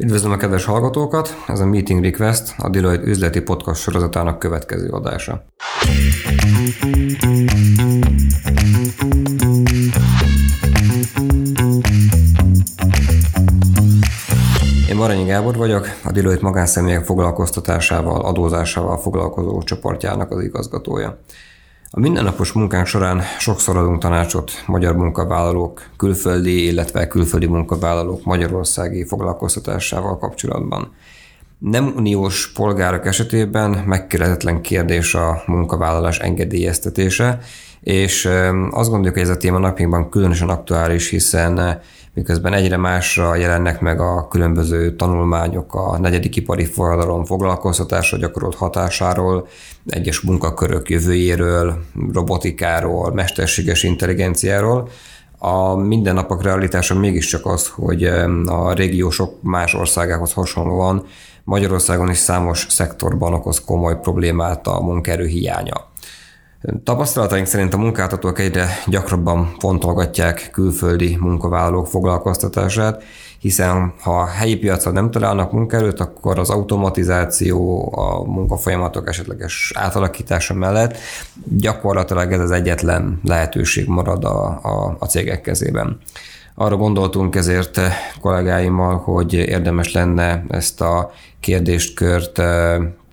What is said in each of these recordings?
Üdvözlöm a kedves hallgatókat! Ez a Meeting Request, a Deloitte üzleti podcast sorozatának következő adása. Én Maranyi Gábor vagyok, a Deloitte magánszemélyek foglalkoztatásával, adózásával foglalkozó csoportjának az igazgatója. A mindennapos munkánk során sokszor adunk tanácsot magyar munkavállalók, külföldi, illetve külföldi munkavállalók magyarországi foglalkoztatásával kapcsolatban. Nem uniós polgárok esetében megkérdetlen kérdés a munkavállalás engedélyeztetése, és azt gondoljuk, hogy ez a téma napjainkban különösen aktuális, hiszen miközben egyre másra jelennek meg a különböző tanulmányok a negyedik ipari forradalom foglalkoztatásra gyakorolt hatásáról, egyes munkakörök jövőjéről, robotikáról, mesterséges intelligenciáról, a mindennapok realitása mégiscsak az, hogy a régió sok más országához hasonlóan Magyarországon is számos szektorban okoz komoly problémát a munkaerő hiánya. Tapasztalataink szerint a munkáltatók egyre gyakrabban fontolgatják külföldi munkavállalók foglalkoztatását, hiszen ha helyi piacon nem találnak munkaerőt, akkor az automatizáció, a munkafolyamatok esetleges átalakítása mellett gyakorlatilag ez az egyetlen lehetőség marad a, a, a cégek kezében. Arra gondoltunk ezért kollégáimmal, hogy érdemes lenne ezt a kérdéskört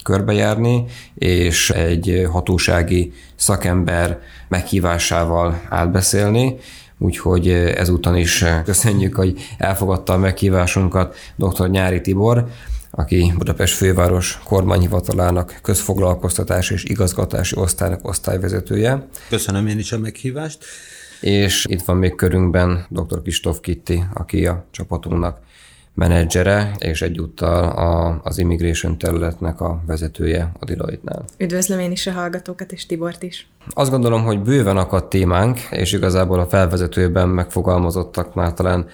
körbejárni, és egy hatósági szakember meghívásával átbeszélni, úgyhogy ezúton is köszönjük, hogy elfogadta a meghívásunkat dr. Nyári Tibor, aki Budapest főváros kormányhivatalának közfoglalkoztatás és igazgatási osztálynak osztályvezetője. Köszönöm én is a meghívást. És itt van még körünkben dr. Kistóf Kitti, aki a csapatunknak menedzsere, és egyúttal a, az immigration területnek a vezetője a Deloitte-nál. Üdvözlöm én is a hallgatókat, és Tibort is. Azt gondolom, hogy bőven akadt témánk, és igazából a felvezetőben megfogalmazottak már talán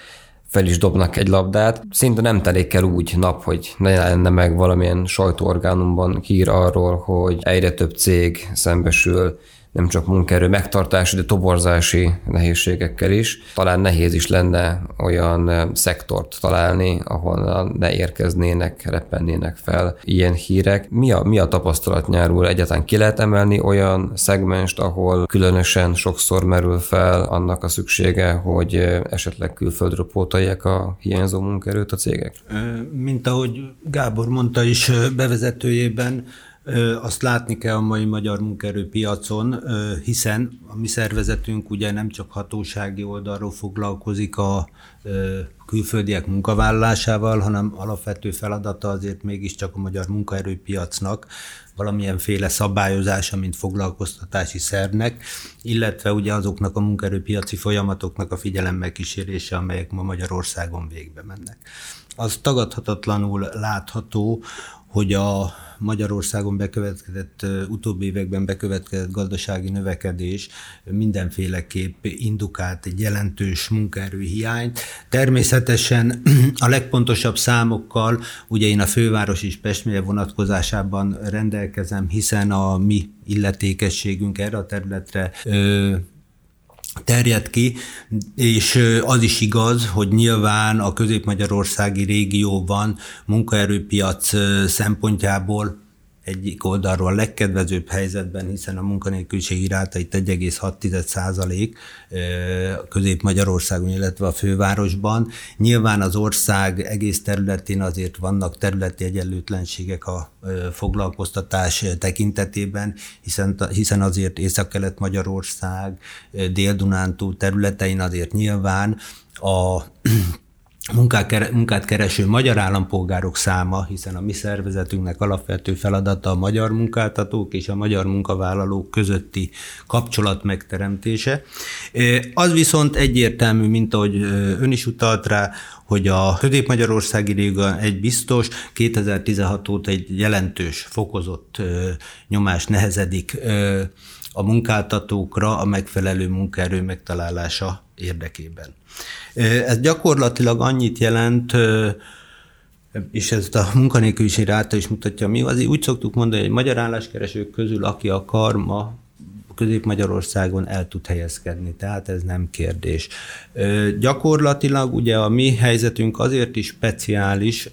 fel is dobnak egy labdát. Szinte nem telik el úgy nap, hogy ne lenne meg valamilyen sajtóorgánumban hír arról, hogy egyre több cég szembesül nem csak munkaerő megtartási, de toborzási nehézségekkel is. Talán nehéz is lenne olyan szektort találni, ahol ne érkeznének, repennének fel ilyen hírek. Mi a, mi a tapasztalat nyárul? Egyáltalán ki lehet emelni olyan szegmenst, ahol különösen sokszor merül fel annak a szüksége, hogy esetleg külföldről pótolják a hiányzó munkaerőt a cégek? Mint ahogy Gábor mondta is bevezetőjében, azt látni kell a mai magyar munkaerőpiacon, hiszen a mi szervezetünk ugye nem csak hatósági oldalról foglalkozik a külföldiek munkavállalásával, hanem alapvető feladata azért mégiscsak a magyar munkaerőpiacnak valamilyenféle szabályozása, mint foglalkoztatási szervnek, illetve ugye azoknak a munkaerőpiaci folyamatoknak a figyelemmel kísérése, amelyek ma Magyarországon végbe mennek. Az tagadhatatlanul látható, hogy a Magyarországon bekövetkezett, utóbbi években bekövetkezett gazdasági növekedés mindenféleképp indukált egy jelentős munkaerőhiányt. Természetesen a legpontosabb számokkal, ugye én a főváros és Pest vonatkozásában rendelkezem, hiszen a mi illetékességünk erre a területre terjed ki, és az is igaz, hogy nyilván a közép-magyarországi régióban munkaerőpiac szempontjából egyik oldalról a legkedvezőbb helyzetben, hiszen a munkanélküliségi ráta itt 1,6 százalék Közép-Magyarországon, illetve a fővárosban. Nyilván az ország egész területén azért vannak területi egyenlőtlenségek a foglalkoztatás tekintetében, hiszen, hiszen azért Észak-Kelet-Magyarország, Dél-Dunántúl területein azért nyilván a munkát kereső magyar állampolgárok száma, hiszen a mi szervezetünknek alapvető feladata a magyar munkáltatók és a magyar munkavállalók közötti kapcsolat megteremtése. Az viszont egyértelmű, mint ahogy ön is utalt rá, hogy a Közép-Magyarországi Réga egy biztos, 2016 óta egy jelentős, fokozott nyomás nehezedik a munkáltatókra a megfelelő munkaerő megtalálása érdekében. Ez gyakorlatilag annyit jelent, és ezt a munkanélküliség ráta is mutatja, mi az úgy szoktuk mondani, hogy magyar álláskeresők közül, aki akar ma Közép-Magyarországon el tud helyezkedni, tehát ez nem kérdés. Gyakorlatilag ugye a mi helyzetünk azért is speciális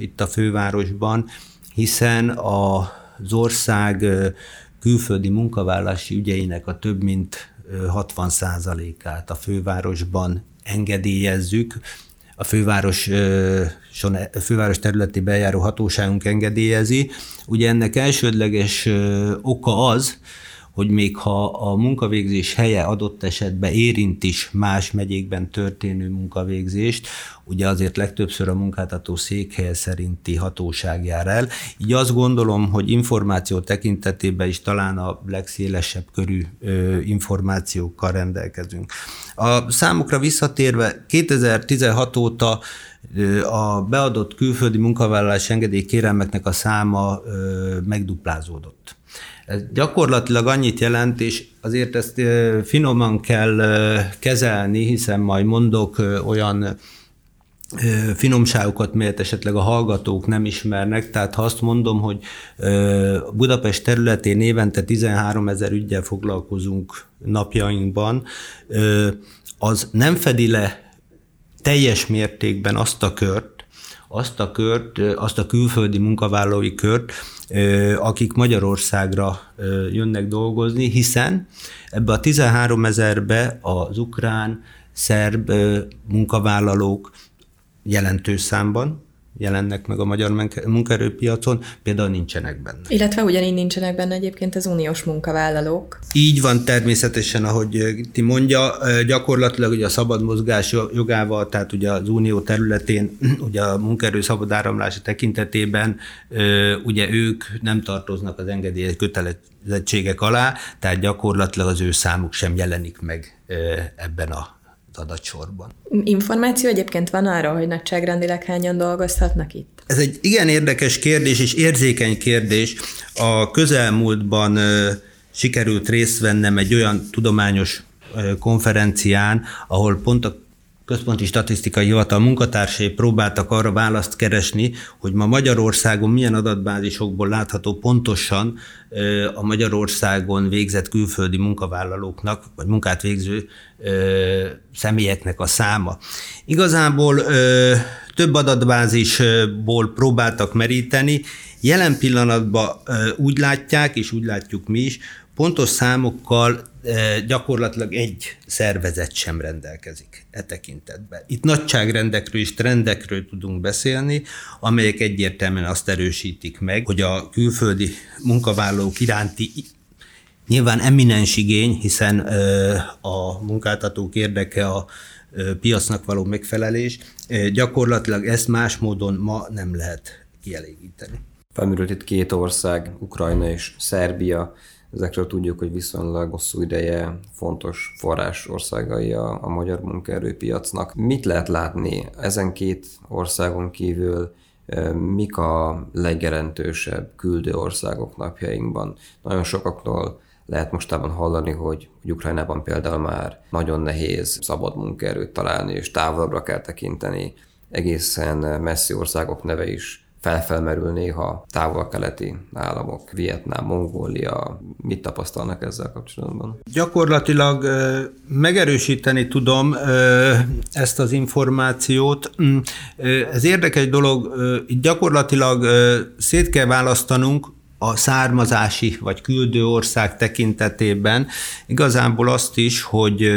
itt a fővárosban, hiszen az ország külföldi munkavállási ügyeinek a több mint 60 át a fővárosban engedélyezzük, a főváros, a főváros területi bejáró hatóságunk engedélyezi. Ugye ennek elsődleges oka az, hogy még ha a munkavégzés helye adott esetben érint is más megyékben történő munkavégzést, ugye azért legtöbbször a munkáltató székhelye szerinti hatóság jár el. Így azt gondolom, hogy információ tekintetében is talán a legszélesebb körű információkkal rendelkezünk. A számokra visszatérve 2016 óta a beadott külföldi munkavállalás engedély kérelmeknek a száma megduplázódott. Ez gyakorlatilag annyit jelent, és azért ezt finoman kell kezelni, hiszen majd mondok olyan finomságokat, melyet esetleg a hallgatók nem ismernek. Tehát ha azt mondom, hogy Budapest területén évente 13 ezer ügyel foglalkozunk napjainkban, az nem fedi le teljes mértékben azt a kört, azt a kört, azt a külföldi munkavállalói kört, akik Magyarországra jönnek dolgozni, hiszen ebbe a 13 ezerbe az ukrán, szerb munkavállalók jelentős számban jelennek meg a magyar munkaerőpiacon, például nincsenek benne. Illetve ugyanígy nincsenek benne egyébként az uniós munkavállalók. Így van természetesen, ahogy ti mondja, gyakorlatilag ugye a szabad mozgás jogával, tehát ugye az unió területén, ugye a munkaerő szabad áramlása tekintetében, ugye ők nem tartoznak az engedélyes kötelezettségek alá, tehát gyakorlatilag az ő számuk sem jelenik meg ebben a adatsorban. Információ egyébként van arról, hogy nagyságrendileg hányan dolgozhatnak itt? Ez egy igen érdekes kérdés és érzékeny kérdés. A közelmúltban sikerült részt vennem egy olyan tudományos konferencián, ahol pont a Központi Statisztikai Hivatal munkatársai próbáltak arra választ keresni, hogy ma Magyarországon milyen adatbázisokból látható pontosan a Magyarországon végzett külföldi munkavállalóknak, vagy munkát végző személyeknek a száma. Igazából több adatbázisból próbáltak meríteni, jelen pillanatban úgy látják, és úgy látjuk mi is, pontos számokkal gyakorlatilag egy szervezet sem rendelkezik e tekintetben. Itt nagyságrendekről és trendekről tudunk beszélni, amelyek egyértelműen azt erősítik meg, hogy a külföldi munkavállalók iránti nyilván eminens igény, hiszen a munkáltatók érdeke a piacnak való megfelelés, gyakorlatilag ezt más módon ma nem lehet kielégíteni. Felmerült itt két ország, Ukrajna és Szerbia, Ezekről tudjuk, hogy viszonylag hosszú ideje fontos forrás országai a, a magyar munkaerőpiacnak. Mit lehet látni ezen két országon kívül, mik a legjelentősebb küldő országok napjainkban? Nagyon sokaktól lehet mostában hallani, hogy, hogy Ukrajnában például már nagyon nehéz szabad munkaerőt találni, és távolabbra kell tekinteni. Egészen messzi országok neve is felfelmerül néha távol-keleti államok, Vietnám, Mongólia, mit tapasztalnak ezzel kapcsolatban? Gyakorlatilag megerősíteni tudom ezt az információt. Mm, ez érdekes dolog, gyakorlatilag szét kell választanunk a származási vagy küldő ország tekintetében igazából azt is, hogy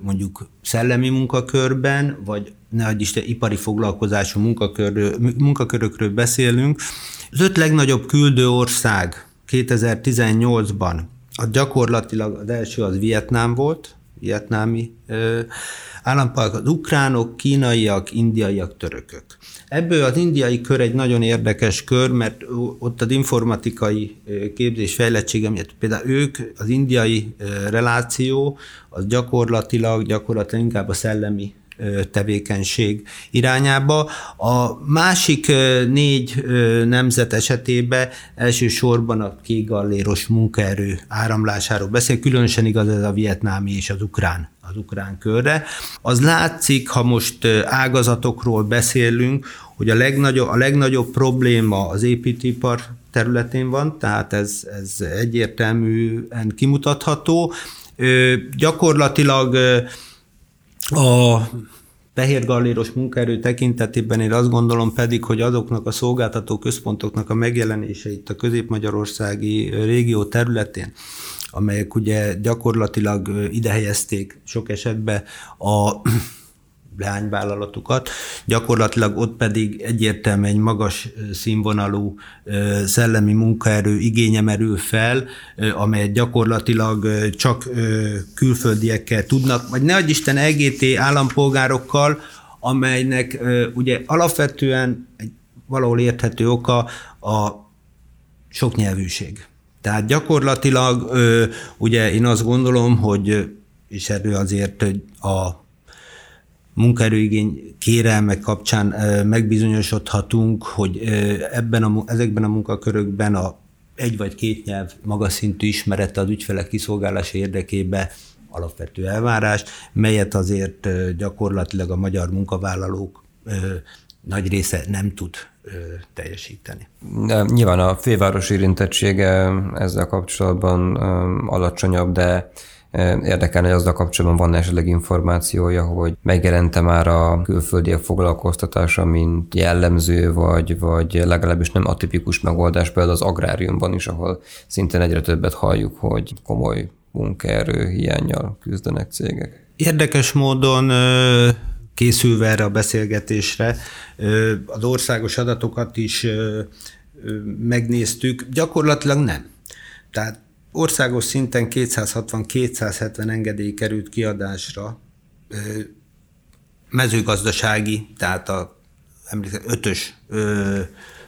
mondjuk szellemi munkakörben, vagy ne Isten, ipari foglalkozású munkakör, munkakörökről beszélünk. Az öt legnagyobb küldő ország 2018-ban, a gyakorlatilag az első az Vietnám volt, vietnámi állampolgárok, az ukránok, kínaiak, indiaiak, törökök. Ebből az indiai kör egy nagyon érdekes kör, mert ott az informatikai képzés fejlettsége miatt például ők, az indiai reláció, az gyakorlatilag, gyakorlatilag inkább a szellemi tevékenység irányába. A másik négy nemzet esetében elsősorban a kégalléros munkaerő áramlásáról beszél, különösen igaz ez a vietnámi és az ukrán az ukrán körre. Az látszik, ha most ágazatokról beszélünk, hogy a legnagyobb, a legnagyobb probléma az építőipar területén van, tehát ez, ez egyértelműen kimutatható. Ö, gyakorlatilag a fehér galléros munkaerő tekintetében én azt gondolom pedig, hogy azoknak a szolgáltató központoknak a megjelenése itt a közép-magyarországi régió területén, amelyek ugye gyakorlatilag ide helyezték sok esetben a leányvállalatukat, gyakorlatilag ott pedig egyértelműen egy magas színvonalú szellemi munkaerő igénye merül fel, amelyet gyakorlatilag csak külföldiekkel tudnak, vagy ne Isten EGT állampolgárokkal, amelynek ugye alapvetően egy valahol érthető oka a soknyelvűség. Tehát gyakorlatilag ugye én azt gondolom, hogy és erről azért a munkaerőigény kérelmek kapcsán megbizonyosodhatunk, hogy ebben a, ezekben a munkakörökben a egy vagy két nyelv magas szintű ismerete az ügyfelek kiszolgálása érdekébe alapvető elvárás, melyet azért gyakorlatilag a magyar munkavállalók nagy része nem tud teljesíteni. Nyilván a főváros érintettsége ezzel kapcsolatban alacsonyabb, de Érdekelne, hogy azzal kapcsolatban van esetleg információja, hogy megjelente már a külföldiek foglalkoztatása, mint jellemző, vagy, vagy legalábbis nem atipikus megoldás, például az agráriumban is, ahol szintén egyre többet halljuk, hogy komoly munkaerő hiányjal küzdenek cégek. Érdekes módon készülve erre a beszélgetésre, az országos adatokat is megnéztük, gyakorlatilag nem. Tehát országos szinten 260-270 engedély került kiadásra mezőgazdasági, tehát a ötös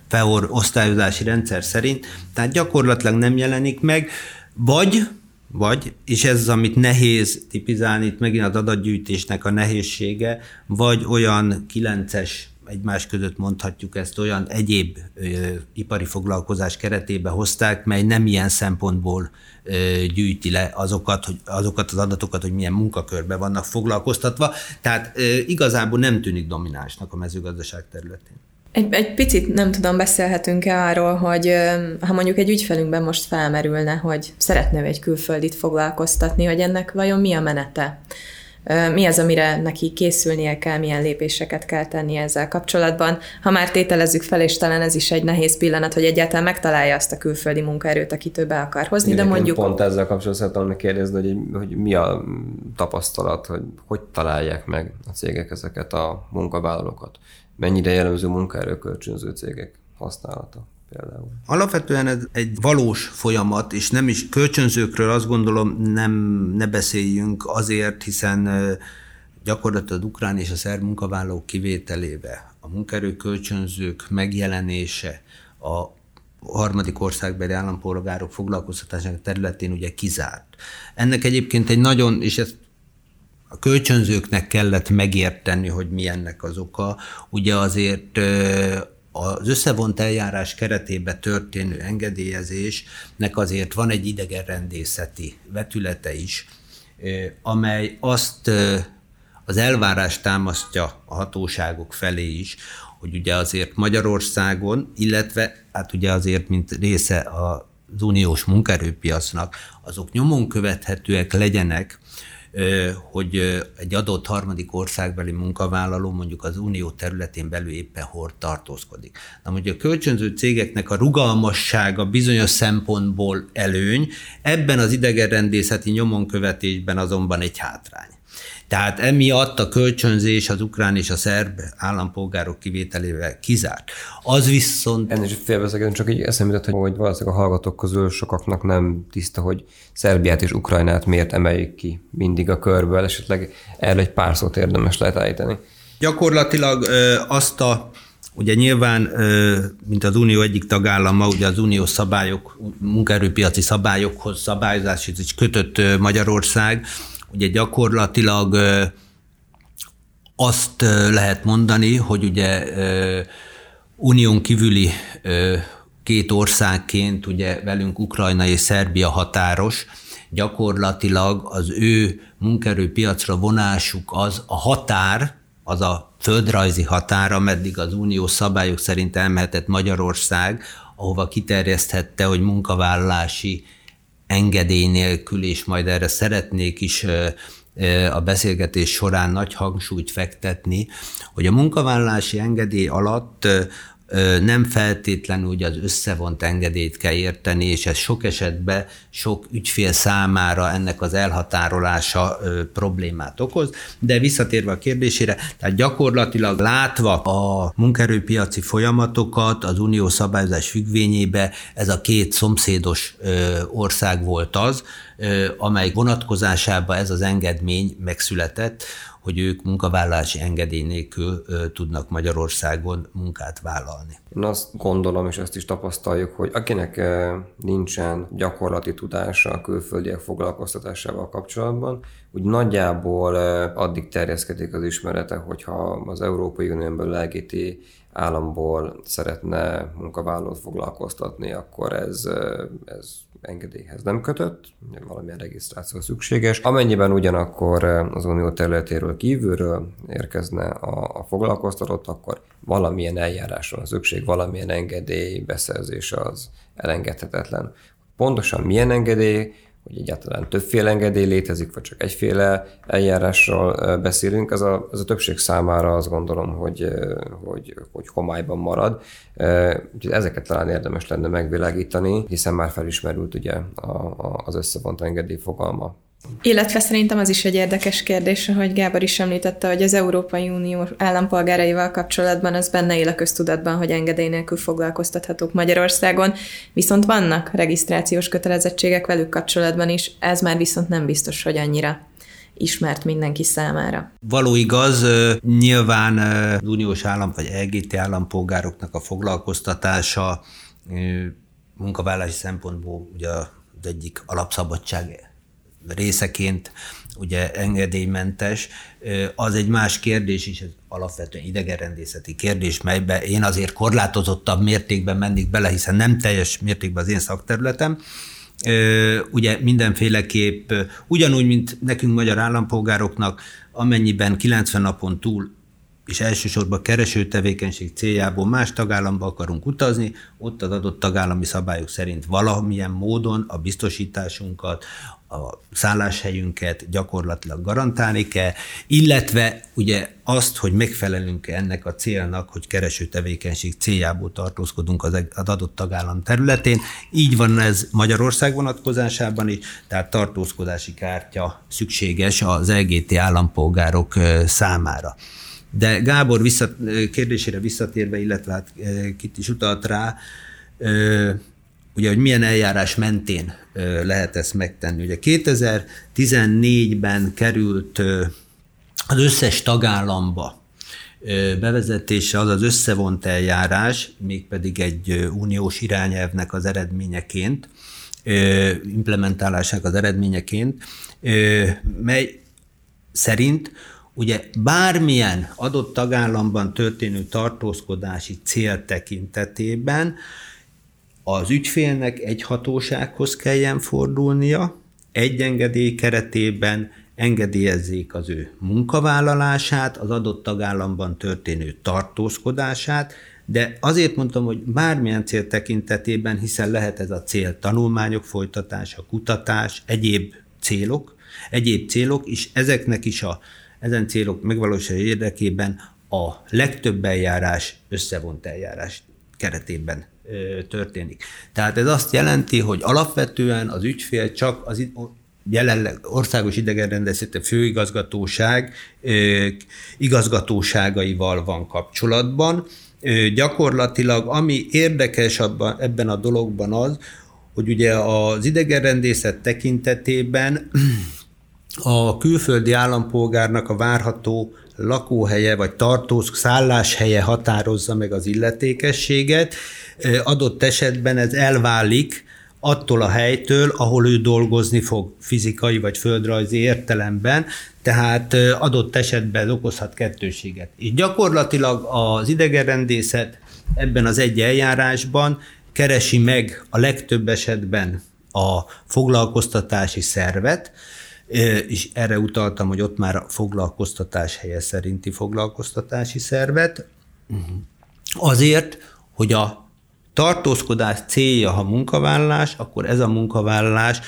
FEOR osztályozási rendszer szerint, tehát gyakorlatilag nem jelenik meg, vagy, vagy, és ez az, amit nehéz tipizálni, itt megint az adatgyűjtésnek a nehézsége, vagy olyan 9-es egymás között mondhatjuk ezt olyan egyéb ö, ipari foglalkozás keretébe hozták, mely nem ilyen szempontból ö, gyűjti le azokat, hogy, azokat az adatokat, hogy milyen munkakörbe vannak foglalkoztatva. Tehát ö, igazából nem tűnik dominánsnak a mezőgazdaság területén. Egy, egy picit nem tudom, beszélhetünk-e arról, hogy ha mondjuk egy ügyfelünkben most felmerülne, hogy szeretne egy külföldit foglalkoztatni, hogy ennek vajon mi a menete? Mi az, amire neki készülnie kell, milyen lépéseket kell tenni ezzel kapcsolatban. Ha már tételezzük fel, és talán ez is egy nehéz pillanat, hogy egyáltalán megtalálja azt a külföldi munkaerőt, akit ő be akar hozni, Igen, de mondjuk... Pont ezzel kapcsolatban szeretném kérdezni, hogy, hogy mi a tapasztalat, hogy hogy találják meg a cégek ezeket a munkavállalókat. Mennyire jellemző munkaerőkölcsönző cégek használata? Például? Alapvetően ez egy valós folyamat, és nem is kölcsönzőkről azt gondolom nem ne beszéljünk azért, hiszen gyakorlatilag ukrán és a szerb munkavállalók kivételébe a munkaerő kölcsönzők megjelenése a harmadik országbeli állampolgárok foglalkoztatásának területén ugye kizárt. Ennek egyébként egy nagyon, és ezt a kölcsönzőknek kellett megérteni, hogy mi ennek az oka. Ugye azért az összevont eljárás keretében történő engedélyezésnek azért van egy idegenrendészeti vetülete is, amely azt az elvárást támasztja a hatóságok felé is, hogy ugye azért Magyarországon, illetve hát ugye azért, mint része az uniós munkerőpiacnak, azok nyomon követhetőek legyenek, hogy egy adott harmadik országbeli munkavállaló mondjuk az unió területén belül éppen hol tartózkodik. Na mondjuk a kölcsönző cégeknek a rugalmassága bizonyos szempontból előny, ebben az idegenrendészeti nyomonkövetésben azonban egy hátrány. Tehát emiatt a kölcsönzés az ukrán és a szerb állampolgárok kivételével kizárt. Az viszont... Ennél is félbeszélgetni, csak így eszembe jutott, hogy valószínűleg a hallgatók közül sokaknak nem tiszta, hogy Szerbiát és Ukrajnát miért emeljük ki mindig a körből, esetleg erről egy pár szót érdemes lehet állítani. Gyakorlatilag ö, azt a Ugye nyilván, mint az Unió egyik tagállama, ugye az uniós szabályok, munkaerőpiaci szabályokhoz, szabályozáshoz is kötött Magyarország, ugye gyakorlatilag azt lehet mondani, hogy ugye unión kívüli két országként, ugye velünk Ukrajna és Szerbia határos, gyakorlatilag az ő munkerőpiacra vonásuk az a határ, az a földrajzi határa, meddig az uniós szabályok szerint elmehetett Magyarország, ahova kiterjeszthette, hogy munkavállalási engedély nélkül, és majd erre szeretnék is a beszélgetés során nagy hangsúlyt fektetni, hogy a munkavállalási engedély alatt nem feltétlenül ugye az összevont engedélyt kell érteni, és ez sok esetben sok ügyfél számára ennek az elhatárolása problémát okoz, de visszatérve a kérdésére, tehát gyakorlatilag látva a munkerőpiaci folyamatokat az unió szabályozás függvényébe, ez a két szomszédos ország volt az, amely vonatkozásában ez az engedmény megszületett, hogy ők munkavállalási engedély nélkül tudnak Magyarországon munkát vállalni. Én azt gondolom, és azt is tapasztaljuk, hogy akinek nincsen gyakorlati tudása a külföldiek foglalkoztatásával kapcsolatban, úgy nagyjából addig terjeszkedik az ismerete, hogyha az Európai Unión belül LGT államból szeretne munkavállalót foglalkoztatni, akkor ez, ez engedélyhez nem kötött, valamilyen regisztráció szükséges. Amennyiben ugyanakkor az unió területéről kívülről érkezne a, a foglalkoztatott, akkor valamilyen eljárásra van szükség, valamilyen engedély beszerzése az elengedhetetlen. Pontosan milyen engedély, hogy egyáltalán többféle engedély létezik, vagy csak egyféle eljárásról beszélünk, az a, az a többség számára azt gondolom, hogy, hogy, hogy homályban marad. Úgyhogy ezeket talán érdemes lenne megvilágítani, hiszen már felismerült ugye a, a, az összevont engedély fogalma. Illetve szerintem az is egy érdekes kérdés, hogy Gábor is említette, hogy az Európai Unió állampolgáraival kapcsolatban az benne él a köztudatban, hogy engedély nélkül foglalkoztathatók Magyarországon, viszont vannak regisztrációs kötelezettségek velük kapcsolatban is, ez már viszont nem biztos, hogy annyira ismert mindenki számára. Való igaz, nyilván az uniós állam vagy EGT állampolgároknak a foglalkoztatása munkavállási szempontból ugye az egyik alapszabadság részeként ugye engedélymentes, az egy más kérdés is, ez alapvetően idegenrendészeti kérdés, melybe én azért korlátozottabb mértékben mennék bele, hiszen nem teljes mértékben az én szakterületem, ugye mindenféleképp ugyanúgy, mint nekünk magyar állampolgároknak, amennyiben 90 napon túl és elsősorban kereső tevékenység céljából más tagállamba akarunk utazni, ott az adott tagállami szabályok szerint valamilyen módon a biztosításunkat, a szálláshelyünket gyakorlatilag garantálni kell, illetve ugye azt, hogy megfelelünk ennek a célnak, hogy kereső tevékenység céljából tartózkodunk az adott tagállam területén. Így van ez Magyarország vonatkozásában is, tehát tartózkodási kártya szükséges az LGT állampolgárok számára. De Gábor vissza, kérdésére visszatérve, illetve hát kit is utalt rá, ugye, hogy milyen eljárás mentén lehet ezt megtenni. Ugye 2014-ben került az összes tagállamba bevezetése az az összevont eljárás, mégpedig egy uniós irányelvnek az eredményeként, implementálásának az eredményeként, mely szerint ugye bármilyen adott tagállamban történő tartózkodási cél tekintetében az ügyfélnek egy hatósághoz kelljen fordulnia, egy engedély keretében engedélyezzék az ő munkavállalását, az adott tagállamban történő tartózkodását, de azért mondtam, hogy bármilyen cél tekintetében, hiszen lehet ez a cél tanulmányok folytatása, kutatás, egyéb célok, egyéb célok, és ezeknek is a ezen célok megvalósítása érdekében a legtöbb eljárás összevont eljárás keretében történik. Tehát ez azt jelenti, hogy alapvetően az ügyfél csak az jelenleg országos idegenrendezete főigazgatóság igazgatóságaival van kapcsolatban. Gyakorlatilag ami érdekes abban, ebben a dologban az, hogy ugye az idegenrendészet tekintetében a külföldi állampolgárnak a várható lakóhelye vagy tartóz szálláshelye határozza meg az illetékességet. Adott esetben ez elválik attól a helytől, ahol ő dolgozni fog fizikai vagy földrajzi értelemben, tehát adott esetben okozhat kettőséget. És gyakorlatilag az idegenrendészet ebben az egy eljárásban keresi meg a legtöbb esetben a foglalkoztatási szervet, és erre utaltam, hogy ott már a foglalkoztatás helye szerinti foglalkoztatási szervet, azért, hogy a tartózkodás célja, ha munkavállalás, akkor ez a munkavállalás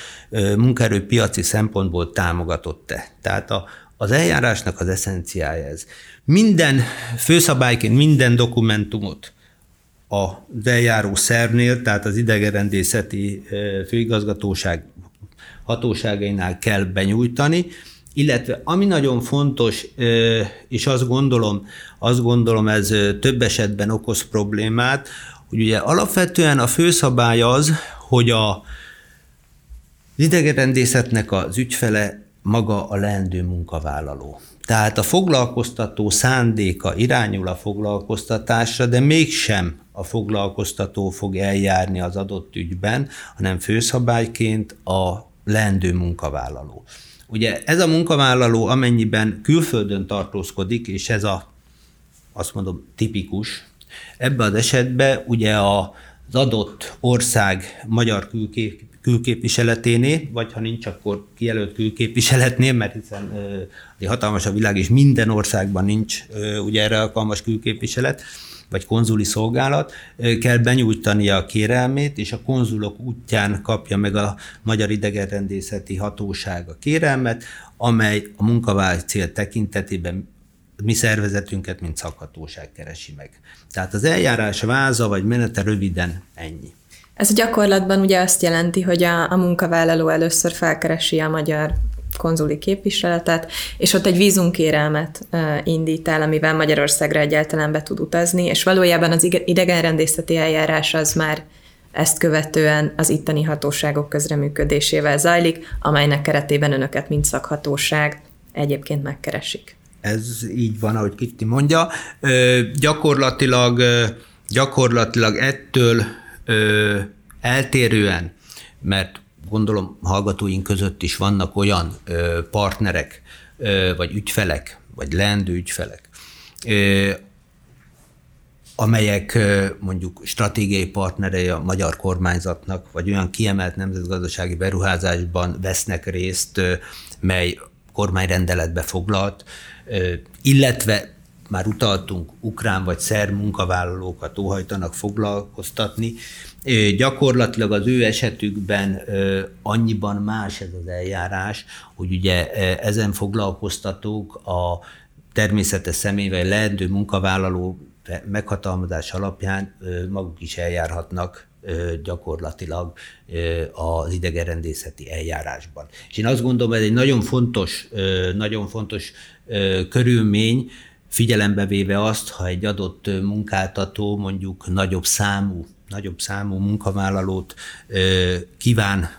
munkaerőpiaci szempontból támogatott-e. Tehát a, az eljárásnak az eszenciája ez. Minden főszabályként minden dokumentumot az eljáró szervnél, tehát az idegenrendészeti főigazgatóság hatóságainál kell benyújtani, illetve ami nagyon fontos, és azt gondolom, azt gondolom ez több esetben okoz problémát, hogy ugye alapvetően a főszabály az, hogy a, az idegenrendészetnek az ügyfele maga a leendő munkavállaló. Tehát a foglalkoztató szándéka irányul a foglalkoztatásra, de mégsem a foglalkoztató fog eljárni az adott ügyben, hanem főszabályként a leendő munkavállaló. Ugye ez a munkavállaló amennyiben külföldön tartózkodik, és ez a, azt mondom, tipikus, ebben az esetben ugye a, az adott ország magyar külkép, külképviseleténél, vagy ha nincs, akkor kijelölt külképviseletnél, mert hiszen ö, hatalmas a világ, és minden országban nincs ö, ugye erre alkalmas külképviselet, vagy konzuli szolgálat, kell benyújtania a kérelmét, és a konzulok útján kapja meg a Magyar Idegenrendészeti Hatóság a kérelmet, amely a munkavállalat cél tekintetében mi szervezetünket, mint szakhatóság keresi meg. Tehát az eljárás váza vagy menete röviden ennyi. Ez a gyakorlatban ugye azt jelenti, hogy a, a munkavállaló először felkeresi a magyar konzuli képviseletet, és ott egy vízunkérelmet indít el, amivel Magyarországra egyáltalán be tud utazni, és valójában az idegenrendészeti eljárás az már ezt követően az itteni hatóságok közreműködésével zajlik, amelynek keretében önöket, mint szakhatóság egyébként megkeresik. Ez így van, ahogy Kitti mondja. Ö, gyakorlatilag, gyakorlatilag ettől ö, eltérően, mert gondolom hallgatóink között is vannak olyan partnerek, vagy ügyfelek, vagy leendő ügyfelek, amelyek mondjuk stratégiai partnerei a magyar kormányzatnak, vagy olyan kiemelt nemzetgazdasági beruházásban vesznek részt, mely kormányrendeletbe foglalt, illetve már utaltunk, ukrán vagy szerb munkavállalókat óhajtanak foglalkoztatni. Gyakorlatilag az ő esetükben annyiban más ez az eljárás, hogy ugye ezen foglalkoztatók a természetes személy vagy leendő munkavállaló meghatalmazás alapján maguk is eljárhatnak gyakorlatilag az idegenrendészeti eljárásban. És én azt gondolom, ez egy nagyon fontos, nagyon fontos körülmény, figyelembe véve azt, ha egy adott munkáltató mondjuk nagyobb számú, nagyobb számú munkavállalót kíván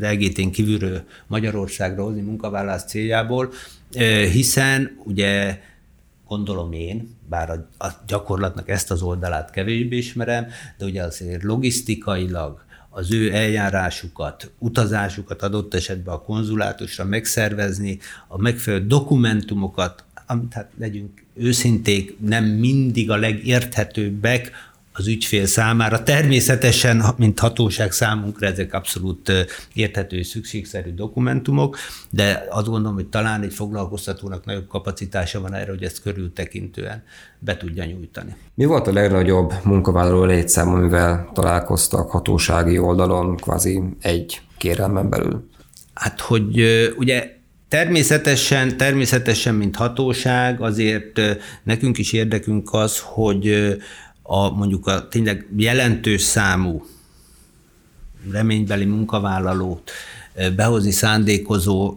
LGT-n kívülről Magyarországra hozni munkavállalás céljából, hiszen ugye gondolom én, bár a, a gyakorlatnak ezt az oldalát kevésbé ismerem, de ugye azért logisztikailag az ő eljárásukat, utazásukat adott esetben a konzulátusra megszervezni, a megfelelő dokumentumokat tehát legyünk őszinték, nem mindig a legérthetőbbek az ügyfél számára. Természetesen, mint hatóság számunkra ezek abszolút érthető és szükségszerű dokumentumok, de azt gondolom, hogy talán egy foglalkoztatónak nagyobb kapacitása van erre, hogy ezt körültekintően be tudja nyújtani. Mi volt a legnagyobb munkavállaló létszám, amivel találkoztak hatósági oldalon, kvázi egy kérelmen belül? Hát, hogy ugye Természetesen, természetesen, mint hatóság, azért nekünk is érdekünk az, hogy a, mondjuk a tényleg jelentős számú reménybeli munkavállalót behozni szándékozó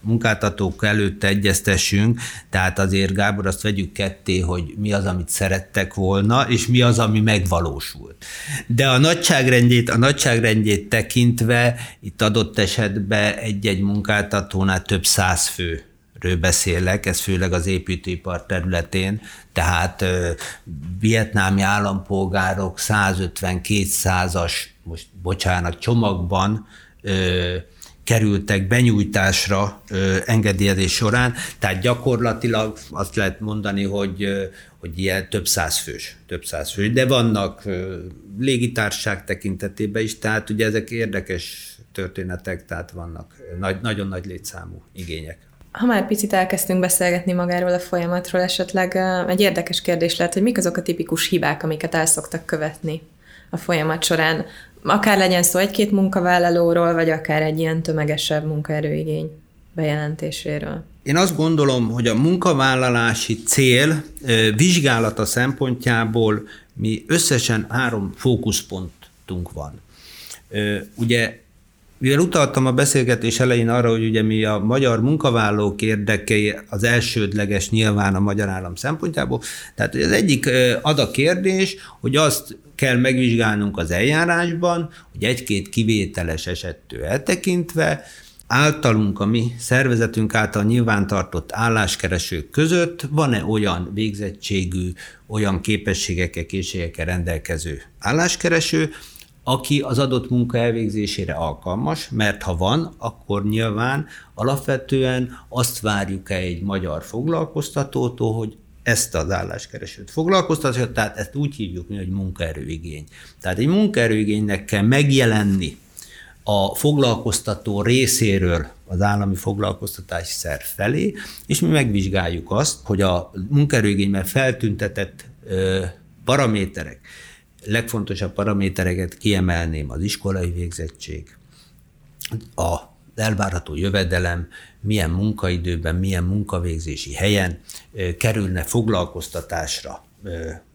munkáltatók előtt egyeztessünk, tehát azért Gábor azt vegyük ketté, hogy mi az, amit szerettek volna, és mi az, ami megvalósult. De a nagyságrendjét, a nagyságrendjét tekintve itt adott esetben egy-egy munkáltatónál több száz fő ről beszélek, ez főleg az építőipar területén, tehát uh, vietnámi állampolgárok 150-200-as, most bocsánat, csomagban uh, kerültek benyújtásra engedélyezés során, tehát gyakorlatilag azt lehet mondani, hogy, hogy ilyen több száz fős, több száz fős, de vannak légitárság tekintetében is, tehát ugye ezek érdekes történetek, tehát vannak nagy, nagyon nagy létszámú igények. Ha már picit elkezdtünk beszélgetni magáról a folyamatról, esetleg egy érdekes kérdés lehet, hogy mik azok a tipikus hibák, amiket el szoktak követni a folyamat során. Akár legyen szó egy-két munkavállalóról, vagy akár egy ilyen tömegesebb munkaerőigény bejelentéséről. Én azt gondolom, hogy a munkavállalási cél vizsgálata szempontjából mi összesen három fókuszpontunk van. Ugye mivel utaltam a beszélgetés elején arra, hogy ugye mi a magyar munkavállalók érdekei az elsődleges nyilván a magyar állam szempontjából, tehát az egyik ad a kérdés, hogy azt kell megvizsgálnunk az eljárásban, hogy egy-két kivételes esettől eltekintve, általunk, a mi szervezetünk által nyilvántartott álláskeresők között van-e olyan végzettségű, olyan képességekkel, készségekkel rendelkező álláskereső, aki az adott munka elvégzésére alkalmas, mert ha van, akkor nyilván alapvetően azt várjuk el egy magyar foglalkoztatótól, hogy ezt az álláskeresőt foglalkoztatja, tehát ezt úgy hívjuk mi, hogy munkaerőigény. Tehát egy munkaerőigénynek kell megjelenni a foglalkoztató részéről az állami foglalkoztatási szerv felé, és mi megvizsgáljuk azt, hogy a munkaerőigényben feltüntetett paraméterek, legfontosabb paramétereket kiemelném az iskolai végzettség, a elvárható jövedelem, milyen munkaidőben, milyen munkavégzési helyen kerülne foglalkoztatásra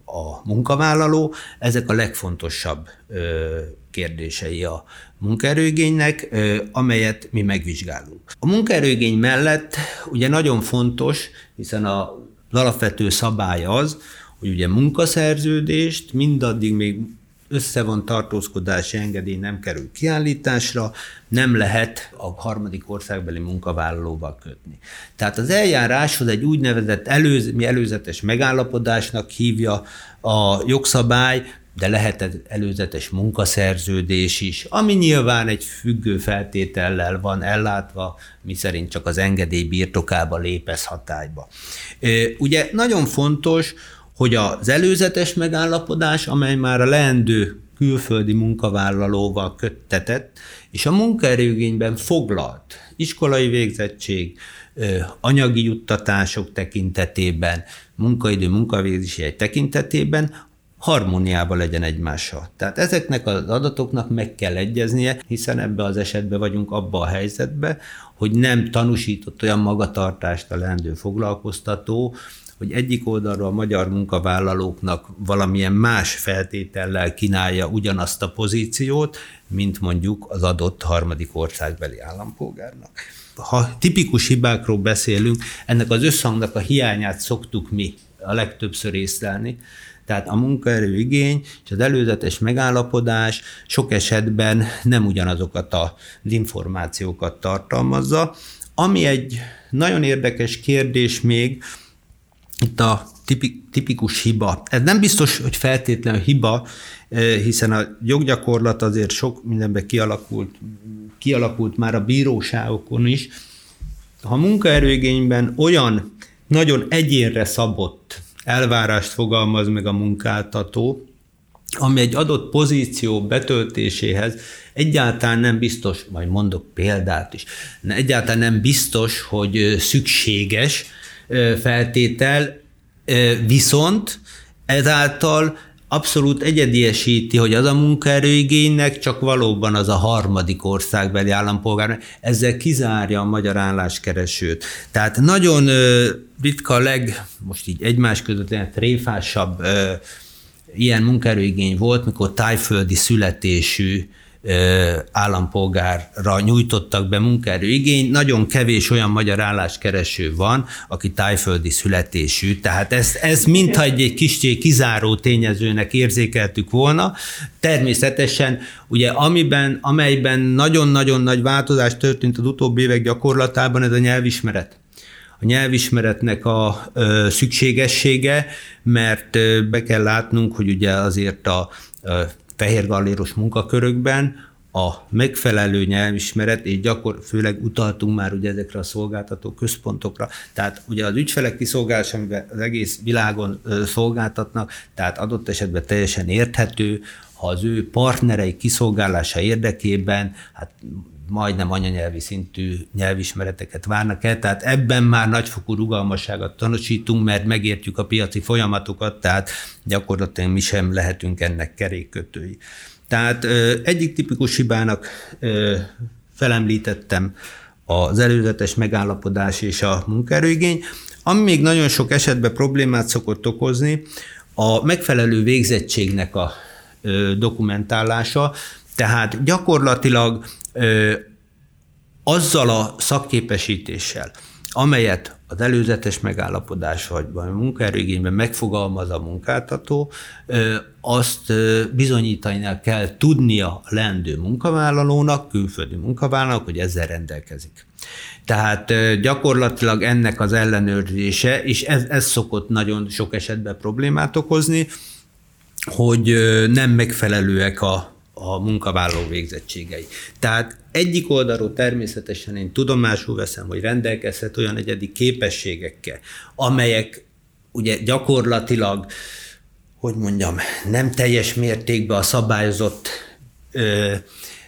a munkavállaló. Ezek a legfontosabb kérdései a munkaerőigénynek, amelyet mi megvizsgálunk. A munkaerőigény mellett ugye nagyon fontos, hiszen a alapvető szabály az, hogy ugye munkaszerződést mindaddig még össze van tartózkodási engedély nem kerül kiállításra, nem lehet a harmadik országbeli munkavállalóval kötni. Tehát az eljáráshoz egy úgynevezett előz, mi előzetes megállapodásnak hívja a jogszabály, de lehet előzetes munkaszerződés is, ami nyilván egy függő feltétellel van ellátva, mi szerint csak az engedély birtokába lépez hatályba. Ugye nagyon fontos, hogy az előzetes megállapodás, amely már a leendő külföldi munkavállalóval köttetett, és a munkaerőgényben foglalt iskolai végzettség, anyagi juttatások tekintetében, munkaidő, munkavégzési egy tekintetében harmóniában legyen egymással. Tehát ezeknek az adatoknak meg kell egyeznie, hiszen ebbe az esetben vagyunk abba a helyzetbe, hogy nem tanúsított olyan magatartást a leendő foglalkoztató, hogy egyik oldalról a magyar munkavállalóknak valamilyen más feltétellel kínálja ugyanazt a pozíciót, mint mondjuk az adott harmadik országbeli állampolgárnak. Ha tipikus hibákról beszélünk, ennek az összhangnak a hiányát szoktuk mi a legtöbbször észlelni, tehát a munkaerő igény és az előzetes megállapodás sok esetben nem ugyanazokat az információkat tartalmazza. Ami egy nagyon érdekes kérdés még, itt a tipikus hiba. Ez nem biztos, hogy feltétlenül hiba, eh, hiszen a joggyakorlat azért sok mindenben kialakult, kialakult már a bíróságokon is. Ha munkaerőigényben olyan nagyon egyénre szabott elvárást fogalmaz meg a munkáltató, ami egy adott pozíció betöltéséhez egyáltalán nem biztos, majd mondok példát is, egyáltalán nem biztos, hogy szükséges, feltétel, viszont ezáltal abszolút egyediesíti, hogy az a munkaerőigénynek csak valóban az a harmadik országbeli állampolgár, ezzel kizárja a magyar álláskeresőt. Tehát nagyon ritka leg, most így egymás között tréfásabb ilyen munkaerőigény volt, mikor tájföldi születésű állampolgárra nyújtottak be munkaerőigény. Nagyon kevés olyan magyar álláskereső van, aki tájföldi születésű. Tehát ez, ez mintha egy, egy kis kizáró tényezőnek érzékeltük volna. Természetesen, ugye amiben, amelyben nagyon-nagyon nagy változás történt az utóbbi évek gyakorlatában, ez a nyelvismeret a nyelvismeretnek a ö, szükségessége, mert ö, be kell látnunk, hogy ugye azért a ö, fehérgalléros munkakörökben a megfelelő nyelvismeret, és gyakor, főleg utaltunk már ugye ezekre a szolgáltató központokra, tehát ugye az ügyfelek kiszolgálása, amiben az egész világon szolgáltatnak, tehát adott esetben teljesen érthető, ha az ő partnerei kiszolgálása érdekében, hát majdnem anyanyelvi szintű nyelvismereteket várnak el, tehát ebben már nagyfokú rugalmasságot tanúsítunk, mert megértjük a piaci folyamatokat, tehát gyakorlatilag mi sem lehetünk ennek kerékkötői. Tehát egyik tipikus hibának felemlítettem az előzetes megállapodás és a munkaerőigény, ami még nagyon sok esetben problémát szokott okozni, a megfelelő végzettségnek a dokumentálása, tehát gyakorlatilag azzal a szakképesítéssel, amelyet az előzetes megállapodás vagy a munkaerőigényben megfogalmaz a munkáltató, azt bizonyítani kell tudnia a lendő munkavállalónak, külföldi munkavállalónak, hogy ezzel rendelkezik. Tehát gyakorlatilag ennek az ellenőrzése, és ez, ez szokott nagyon sok esetben problémát okozni, hogy nem megfelelőek a, a munkavállaló végzettségei. Tehát egyik oldalról természetesen én tudomásul veszem, hogy rendelkezhet olyan egyedi képességekkel, amelyek ugye gyakorlatilag, hogy mondjam, nem teljes mértékben a szabályozott ö,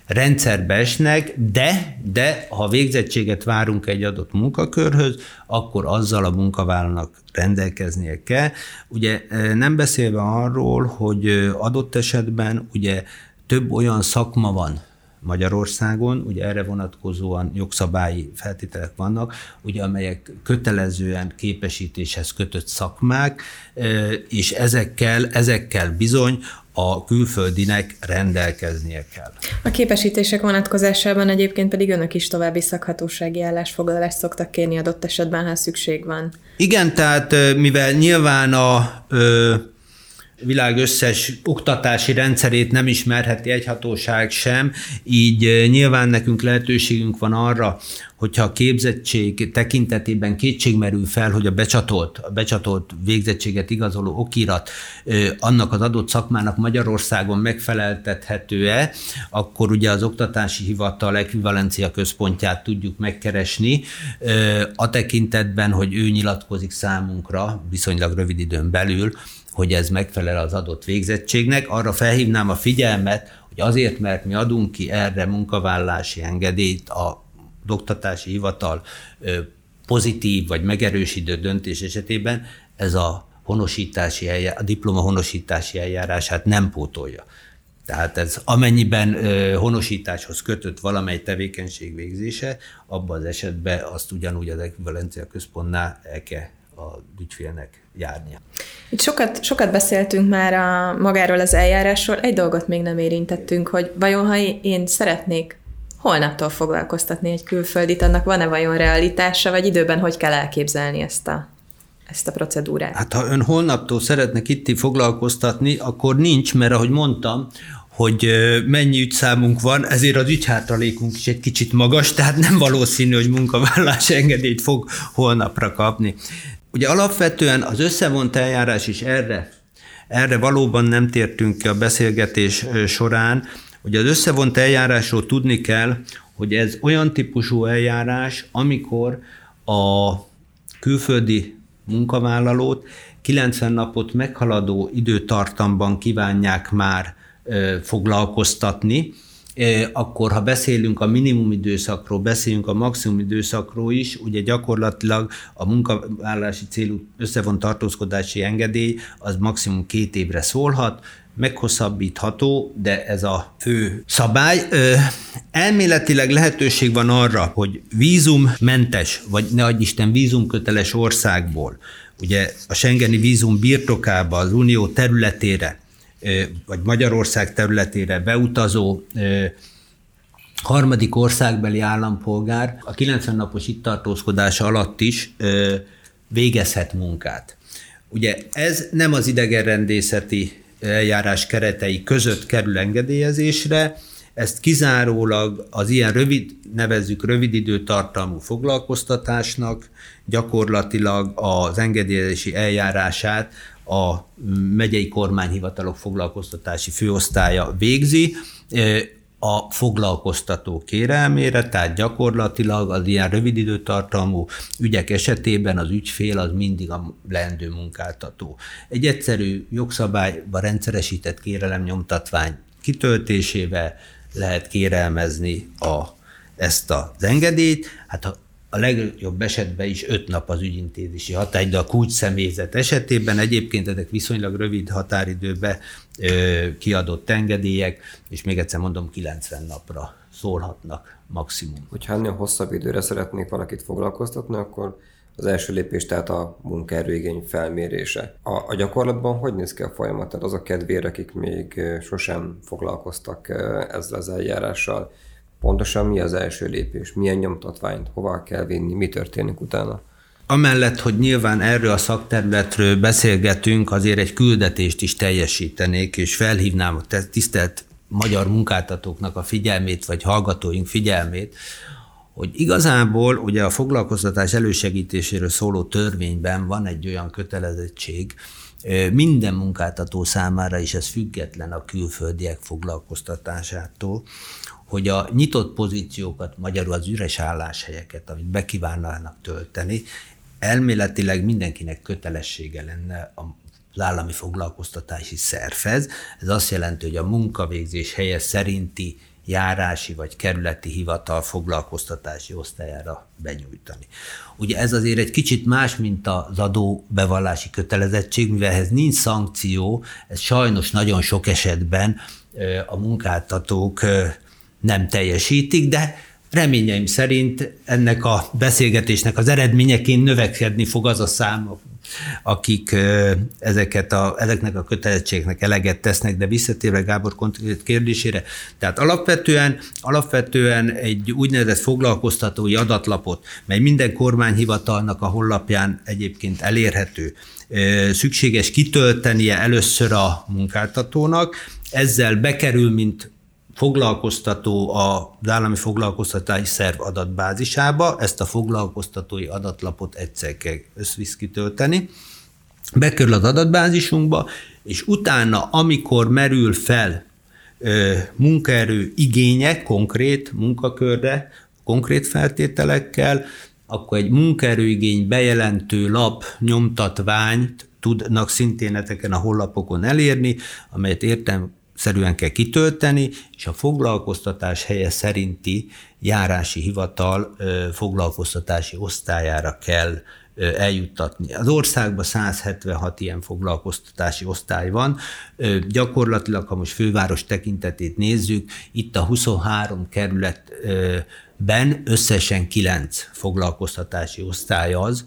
rendszerbe esnek, de, de ha végzettséget várunk egy adott munkakörhöz, akkor azzal a munkavállalónak rendelkeznie kell. Ugye nem beszélve arról, hogy adott esetben ugye több olyan szakma van, Magyarországon, ugye erre vonatkozóan jogszabályi feltételek vannak, ugye amelyek kötelezően képesítéshez kötött szakmák, és ezekkel, ezekkel bizony a külföldinek rendelkeznie kell. A képesítések vonatkozásában egyébként pedig önök is további szakhatósági állásfoglalást szoktak kérni adott esetben, ha szükség van. Igen, tehát mivel nyilván a ö, világ összes oktatási rendszerét nem ismerheti egy hatóság sem, így nyilván nekünk lehetőségünk van arra, hogyha a képzettség tekintetében kétség merül fel, hogy a becsatolt, a becsatolt végzettséget igazoló okirat annak az adott szakmának Magyarországon megfeleltethető-e, akkor ugye az oktatási hivatal ekvivalencia központját tudjuk megkeresni a tekintetben, hogy ő nyilatkozik számunkra viszonylag rövid időn belül, hogy ez megfelel az adott végzettségnek. Arra felhívnám a figyelmet, hogy azért, mert mi adunk ki erre munkavállási engedélyt, a oktatási hivatal pozitív vagy megerősítő döntés esetében, ez a honosítási eljárás, a diploma honosítási eljárását nem pótolja. Tehát ez amennyiben ö, honosításhoz kötött valamely tevékenység végzése, abban az esetben azt ugyanúgy az ekvivalencia központnál el kell a ügyfélnek járnia. Itt sokat, sokat beszéltünk már a, magáról az eljárásról, egy dolgot még nem érintettünk, hogy vajon ha én szeretnék holnaptól foglalkoztatni egy külföldit, annak van-e vajon realitása, vagy időben hogy kell elképzelni ezt a, ezt a procedúrát? Hát ha ön holnaptól szeretne itt foglalkoztatni, akkor nincs, mert ahogy mondtam, hogy mennyi ügyszámunk van, ezért az ügyhátralékunk is egy kicsit magas, tehát nem valószínű, hogy munkavállalás engedélyt fog holnapra kapni. Ugye alapvetően az összevont eljárás is erre, erre valóban nem tértünk ki a beszélgetés során, hogy az összevont eljárásról tudni kell, hogy ez olyan típusú eljárás, amikor a külföldi munkavállalót 90 napot meghaladó időtartamban kívánják már foglalkoztatni, akkor ha beszélünk a minimum időszakról, beszélünk a maximum időszakról is, ugye gyakorlatilag a munkavállalási célú összevont tartózkodási engedély az maximum két évre szólhat, meghosszabbítható, de ez a fő szabály. Elméletileg lehetőség van arra, hogy vízummentes, vagy ne adj Isten vízumköteles országból, ugye a Schengeni vízum birtokába, az unió területére vagy Magyarország területére beutazó harmadik országbeli állampolgár a 90 napos itt tartózkodása alatt is végezhet munkát. Ugye ez nem az idegenrendészeti eljárás keretei között kerül engedélyezésre, ezt kizárólag az ilyen rövid, nevezzük rövid időtartalmú foglalkoztatásnak, gyakorlatilag az engedélyezési eljárását a megyei kormányhivatalok foglalkoztatási főosztálya végzi. a foglalkoztató kérelmére, tehát gyakorlatilag az ilyen rövid időtartalmú ügyek esetében az ügyfél az mindig a leendő munkáltató. Egy egyszerű jogszabályba rendszeresített kérelemnyomtatvány kitöltésével lehet kérelmezni a, ezt az engedélyt. Hát ha a legjobb esetben is öt nap az ügyintézési hatály, de a kulcs személyzet esetében egyébként ezek viszonylag rövid határidőbe ö, kiadott engedélyek, és még egyszer mondom, 90 napra szólhatnak maximum. Hogyha ennél hosszabb időre szeretnék valakit foglalkoztatni, akkor az első lépés tehát a munkaerőigény felmérése. A, a gyakorlatban hogy néz ki a folyamat? Tehát azok kedvére, akik még sosem foglalkoztak ezzel az eljárással, Pontosan mi az első lépés? Milyen nyomtatványt? Hova kell vinni? Mi történik utána? Amellett, hogy nyilván erről a szakterületről beszélgetünk, azért egy küldetést is teljesítenék, és felhívnám a tisztelt magyar munkáltatóknak a figyelmét, vagy hallgatóink figyelmét, hogy igazából ugye a foglalkoztatás elősegítéséről szóló törvényben van egy olyan kötelezettség, minden munkáltató számára is ez független a külföldiek foglalkoztatásától, hogy a nyitott pozíciókat, magyarul az üres álláshelyeket, amit bekívánnának tölteni, elméletileg mindenkinek kötelessége lenne az állami foglalkoztatási szervez. Ez azt jelenti, hogy a munkavégzés helye szerinti járási vagy kerületi hivatal foglalkoztatási osztályára benyújtani. Ugye ez azért egy kicsit más, mint az adóbevallási kötelezettség, mivel ehhez nincs szankció, ez sajnos nagyon sok esetben a munkáltatók nem teljesítik, de reményeim szerint ennek a beszélgetésnek az eredményeként növekedni fog az a szám, akik ezeket a, ezeknek a kötelezettségeknek eleget tesznek, de visszatérve Gábor konkrét kérdésére, tehát alapvetően, alapvetően egy úgynevezett foglalkoztatói adatlapot, mely minden kormányhivatalnak a honlapján egyébként elérhető, szükséges kitöltenie először a munkáltatónak, ezzel bekerül, mint foglalkoztató az állami foglalkoztatási szerv adatbázisába, ezt a foglalkoztatói adatlapot egyszer kell összvisz kitölteni, bekerül az adatbázisunkba, és utána, amikor merül fel munkaerő igények konkrét munkakörre, konkrét feltételekkel, akkor egy munkaerőigény bejelentő lap nyomtatványt tudnak szintén ezeken a hollapokon elérni, amelyet értem szerűen kell kitölteni, és a foglalkoztatás helye szerinti járási hivatal foglalkoztatási osztályára kell eljuttatni. Az országban 176 ilyen foglalkoztatási osztály van. Gyakorlatilag, ha most főváros tekintetét nézzük, itt a 23 kerületben összesen 9 foglalkoztatási osztály az,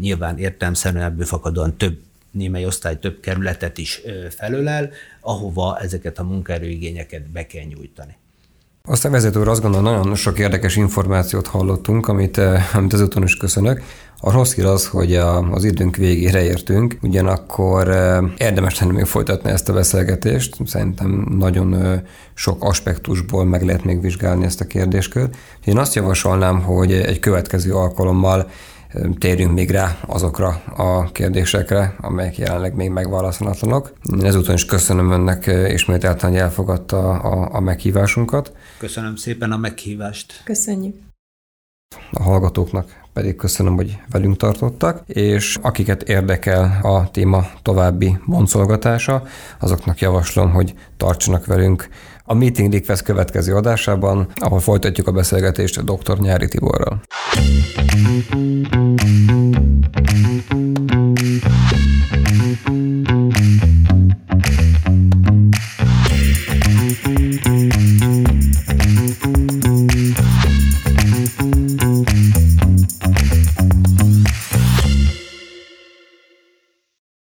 nyilván értelmszerűen ebből fakadóan több némely osztály több kerületet is felölel, ahova ezeket a munkaerőigényeket be kell nyújtani. Aztán vezető úr, azt gondolom, nagyon sok érdekes információt hallottunk, amit, amit ezúton is köszönök. A rossz hír az, hogy a, az időnk végére értünk, ugyanakkor érdemes lenne még folytatni ezt a beszélgetést. Szerintem nagyon sok aspektusból meg lehet még vizsgálni ezt a kérdéskört. Én azt javasolnám, hogy egy következő alkalommal térjünk még rá azokra a kérdésekre, amelyek jelenleg még megválaszolatlanok. Ezúton is köszönöm önnek ismételten, hogy elfogadta a, a meghívásunkat. Köszönöm szépen a meghívást. Köszönjük. A hallgatóknak pedig köszönöm, hogy velünk tartottak, és akiket érdekel a téma további boncolgatása, azoknak javaslom, hogy tartsanak velünk a Meeting Request következő adásában, ahol folytatjuk a beszélgetést a dr. Nyári Tiborral.